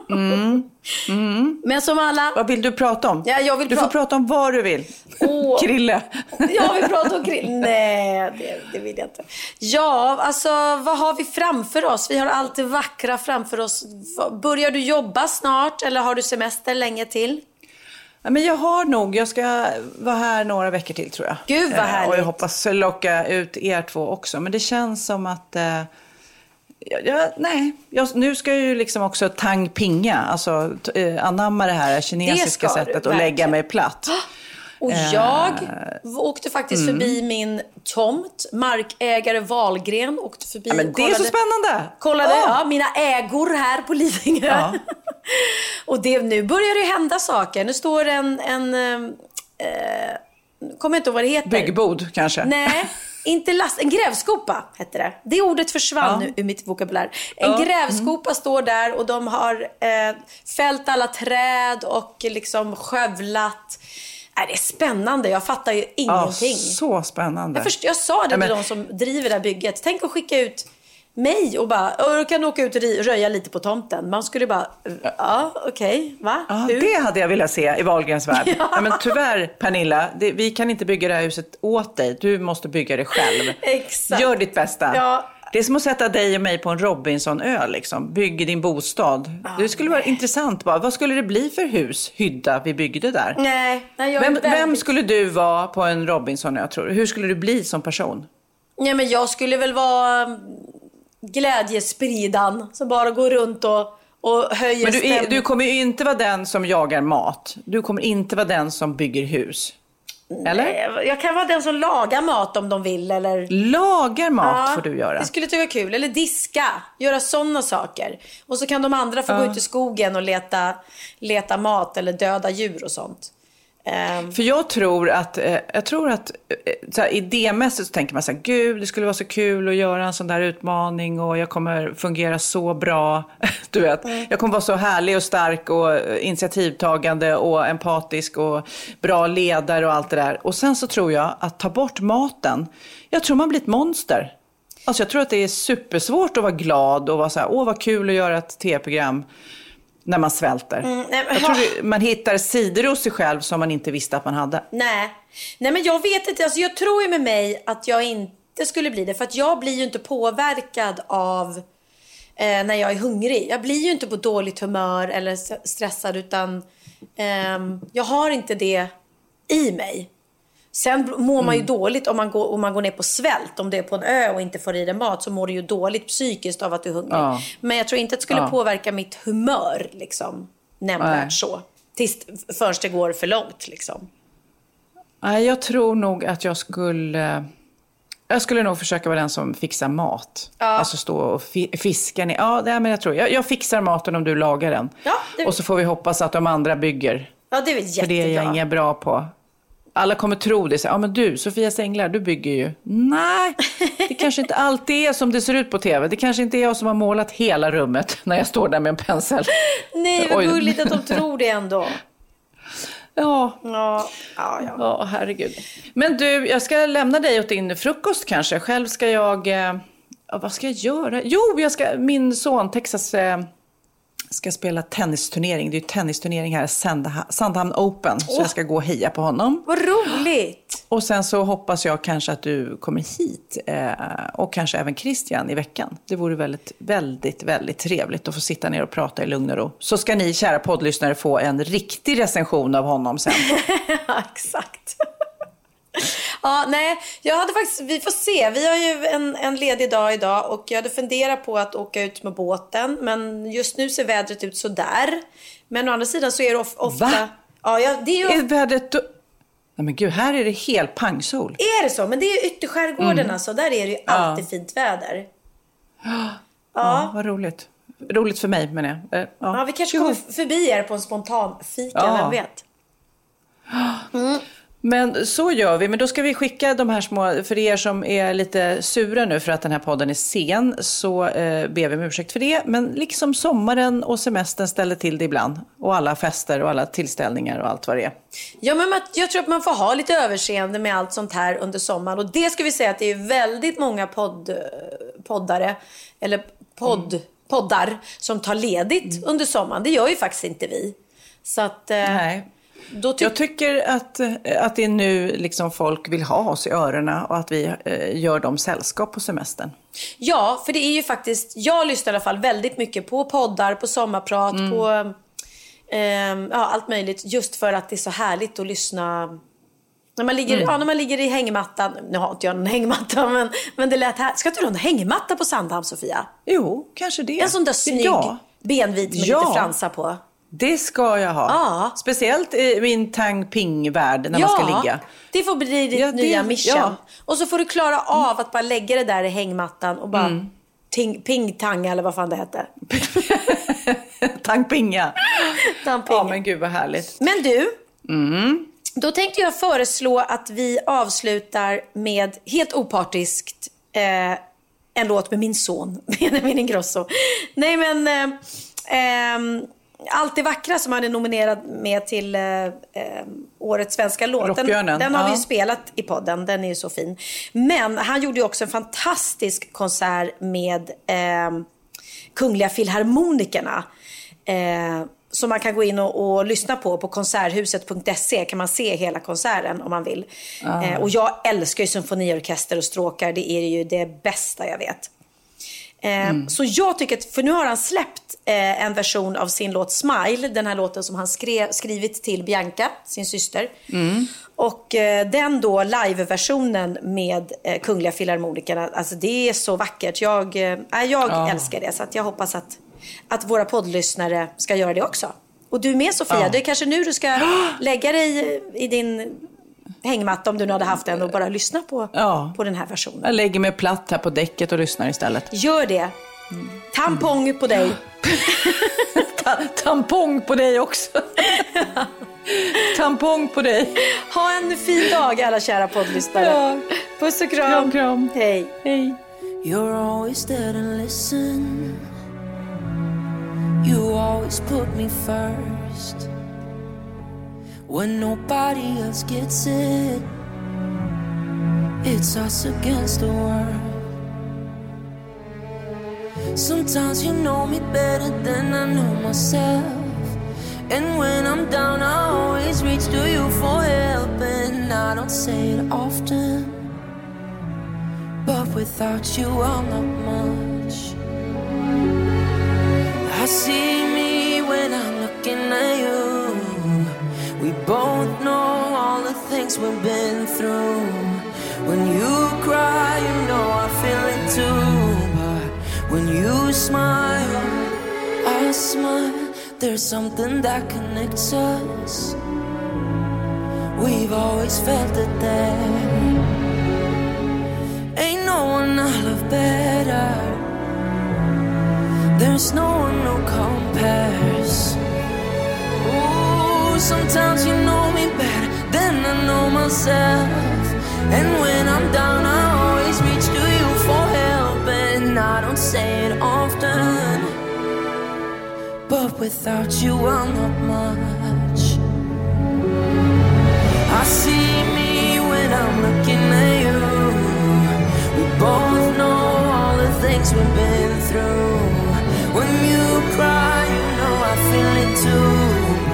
[LAUGHS] Men som alla, vad vill du prata om? Ja, jag vill du får pra- prata om vad du vill. Åh. [LAUGHS] Krille. jag vill prata om krig. Nej, det, det vill jag inte. Ja, alltså vad har vi framför oss? Vi har allt det vackra framför oss. Börjar du jobba snart eller har du semester länge till? Ja, men jag har nog, jag ska vara här några veckor till tror jag. Gud, vad Eh, härligt. Och jag hoppas locka ut er två också. Men det känns som att, eh, ja, ja, nej, jag, nu ska jag ju liksom också tang pinga, alltså eh, anamma det här kinesiska ska du, sättet och lägga mig platt. Och jag åkte faktiskt förbi min tomt. Markägare Wahlgren åkte förbi Ja, men det är så spännande! Kollade Åh! ja, mina ägor här på Lidingö. Ja. [LAUGHS] och det, nu börjar det hända saker. Nu står en, en eh, kommer jag inte ihåg vad det heter. Byggbod kanske? Nej, [LAUGHS] inte last, en grävskopa hette det. Det ordet försvann Ja. nu ur mitt vokabulär. En Ja. grävskopa står där och de har eh, fällt alla träd och liksom skövlat. Äh, det är spännande, jag fattar ju Ja, ingenting. så spännande. Jag, först, jag sa det Ja, men- till de som driver det här bygget. Tänk att skicka ut mig och bara, "Åh, kan åka ut och röja lite på tomten? Man skulle bara, ja okej, va? Ja, Hur? det hade jag velat se i Wahlgrens värld. [LAUGHS] ja. men tyvärr, Pernilla, det, vi kan inte bygga det här huset åt dig. Du måste bygga det själv. [LAUGHS] Exakt. Gör ditt bästa. Ja. Det är som att sätta dig och mig på en Robinsonö. Liksom. Bygg din bostad. det skulle vara intressant. Bara. Vad skulle det bli för hus, hydda, vi byggde där? Nej, nej jag är Vem, väldigt... vem skulle du vara på en Robinsonö, tror du? Hur skulle du bli som person? Nej, men jag skulle väl vara mm, glädjespridan som bara går runt och, och höjer Men du, är, du kommer ju inte vara den som jagar mat. Du kommer inte vara den som bygger hus. Eller? Jag kan vara den som lagar mat om de vill. Eller... Lagar mat Ja, får du göra. Det skulle tycka kul. Eller diska. Göra sådana saker. Och så kan de andra få gå ut i skogen och leta, leta mat eller döda djur och sånt. Ehm, För jag tror att, eh, jag tror att eh, så här, idémässigt så tänker man så här, gud det skulle vara så kul att göra en sån där utmaning och jag kommer fungera så bra. [LAUGHS] Du vet, jag kommer vara så härlig och stark och initiativtagande och empatisk och bra ledare och allt det där. Och sen så tror jag att ta bort maten, jag tror man blir ett monster. Alltså jag tror att det är supersvårt att vara glad och vara så här, åh vad kul att göra ett tv-program när man svälter. nej, men- jag tror det, man hittar sidor hos sig själv som man inte visste att man hade. nej. nej, men jag vet inte. Alltså, jag tror ju med mig att jag inte skulle bli det. För att jag blir ju inte påverkad av eh, när jag är hungrig. Jag blir ju inte på dåligt humör eller stressad. Utan ehm, jag har inte det i mig. Sen mår man ju dåligt om man, går, om man går ner på svält. Om det är på en ö och inte får i dig mat så mår du ju dåligt psykiskt av att du är hungrig. Ja. Men jag tror inte att det skulle Ja. påverka mitt humör liksom, nämnvärt Nej. så. Tills, förrän det går för långt liksom. Nej, jag tror nog att jag skulle... Jag skulle nog försöka vara den som fixar mat. Alltså stå och fi- fiska ner. Ja, nej, men jag tror jag, jag fixar maten om du lagar den. Ja, det- Och så får vi hoppas att de andra bygger. Ja, det är väl För jättebra. det är jag inget bra på. Alla kommer tro det. Så, Ja, men du, Sofia Sänglar, du bygger ju. Nej, det kanske inte alltid är som det ser ut på tv. Det kanske inte är jag som har målat hela rummet [LAUGHS] när jag står där med en pensel. Nej, vad gulligt att de tror det ändå. [LAUGHS] Ja, Ja, ja, ja. Ja, herregud. Men du, jag ska lämna dig åt din frukost kanske. Själv ska jag... Eh, vad ska jag göra? Jo, jag ska, min son Texas eh, ska spela tennisturnering. Det är ju tennisturnering här, Sandha- Sandhamn Open. Så jag ska gå och heja på honom. Vad roligt. Och sen så hoppas jag kanske att du kommer hit. Eh, och kanske även Christian i veckan. Det vore väldigt, väldigt, väldigt trevligt att få sitta ner och prata i lugn och ro. Så ska ni, kära poddlyssnare, få en riktig recension av honom sen. [LAUGHS] Exakt. [LAUGHS] Ja, nej, jag hade faktiskt, vi får se. Vi har ju en, en ledig dag idag och jag hade funderat på att åka ut med båten. Men just nu ser vädret ut sådär. Men å andra sidan så är det of, ofta... Va? Ja, ja, det är ju Är vädret... då- Nej men gud, här är det helt pangsol. Är det så? Men det är ju ytterskärgården Mm. alltså. Där är det ju alltid fint väder. Ja. vad roligt. Roligt för mig menar jag. Eh, Ja, vi kanske kommer förbi er på en spontan fika, Ja. vem vet? Men så gör vi. Men då ska vi skicka de här små, för er som är lite sura nu för att den här podden är sen, så eh, ber vi om ursäkt för det. Men liksom sommaren och semestern ställer till det ibland. Och alla fester och alla tillställningar och allt vad det är. Ja, men man- jag tror att man får ha lite överseende med allt sånt här under sommaren. Och det ska vi säga att det är väldigt många podd, poddare, eller podd, Mm. poddar som tar ledigt under sommaren. Det gör ju faktiskt inte vi. Så att, eh, Nej. Tycker Jag tycker att, eh, att det är nu liksom folk vill ha oss i öronen och att vi eh, gör dem sällskap på semestern. Ja, för det är ju faktiskt, jag lyssnar i alla fall väldigt mycket på poddar, på sommarprat, Mm. på ehm, ja, allt möjligt. Just för att det är så härligt att lyssna när man ligger, Mm. ja, när man ligger i hängmattan. Nu har inte jag någon [LAUGHS] hängmatta, men, men det lät här. Ska inte du ha en hängmatta på Sandhamn, Sofia? Jo, kanske det. En sån där snygg, Ja, benvit med Ja. lite fransar på. Det ska jag ha. Ja. Speciellt i min Tang Ping-värld när ja, man ska ligga. det får bli ditt Ja, det- nya mission. ja. Och så får du klara av att bara lägga det där i hängmattan och bara Mm. ting, ping-tang eller vad fan det hette. [LAUGHS] Tang Pinga. Tampinga. Ja, men gud vad härligt. Men du, Mm. då tänkte jag föreslå att vi avslutar med, helt opartiskt, eh, en låt med min son, [LAUGHS] Benjamin Ingrosso. Nej men, eh, ehm, Allt det vackra som han är nominerad med till eh, eh, Årets svenska låt. Den, den har vi ja. ju spelat i podden, den är ju så fin. Men han gjorde ju också en fantastisk konsert med eh, Kungliga Filharmonikerna. Eh, som man kan gå in och, och lyssna på på konserthuset.se kan man se hela konserten om man vill. Eh, och jag älskar ju symfoniorkester och stråkar, det är ju det bästa jag vet. Eh, Så jag tycker att, för nu har han släppt eh, en version av sin låt Smile, den här låten som han skrev, skrivit till Bianca, sin syster. Och eh, den då live-versionen med Kungliga Filharmonikerna, alltså det är så vackert. Jag, eh, jag älskar det, så jag hoppas att, att våra poddlyssnare ska göra det också. Och du med Sofia, Ja. det är kanske nu du ska [GASPS] lägga dig i din hängmatta om du nu hade haft en och bara lyssna på, Ja. på den här versionen. Jag lägger mig platt här på däcket och lyssnar istället. Gör det. Tampong på dig. [LAUGHS] Ta- tampong på dig också. [LAUGHS] tampong på dig. Ha en fin dag alla kära poddlyssnare. Ja. Puss och kram. Kram, kram. Hej. Hej. You're always there to listen. You always put me first. When nobody else gets it, it's us against the world. Sometimes you know me better than I know myself. And when I'm down, I always reach to you for help. And I don't say it often. But without you, I'm not much. I see we've been through. When you cry, you know I feel it too. But when you smile, I smile. There's something that connects us. We've always felt it there. Ain't no one I love better. There's no one who compares. Sometimes you know me better than I know myself. And when I'm down, I always reach to you for help. And I don't say it often. But without you, I'm not much. I see me when I'm looking at you. We both know all the things we've been through. When you cry, you know I feel it too.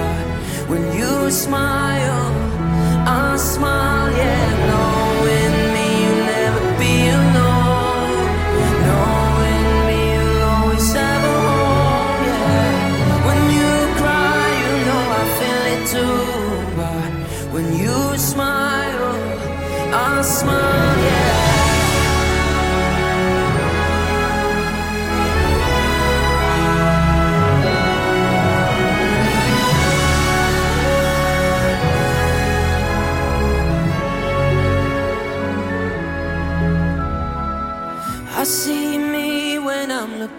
When you smile, I smile, yeah. Knowing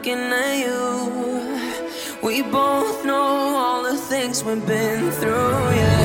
looking at you. We both know all the things we've been through, yeah.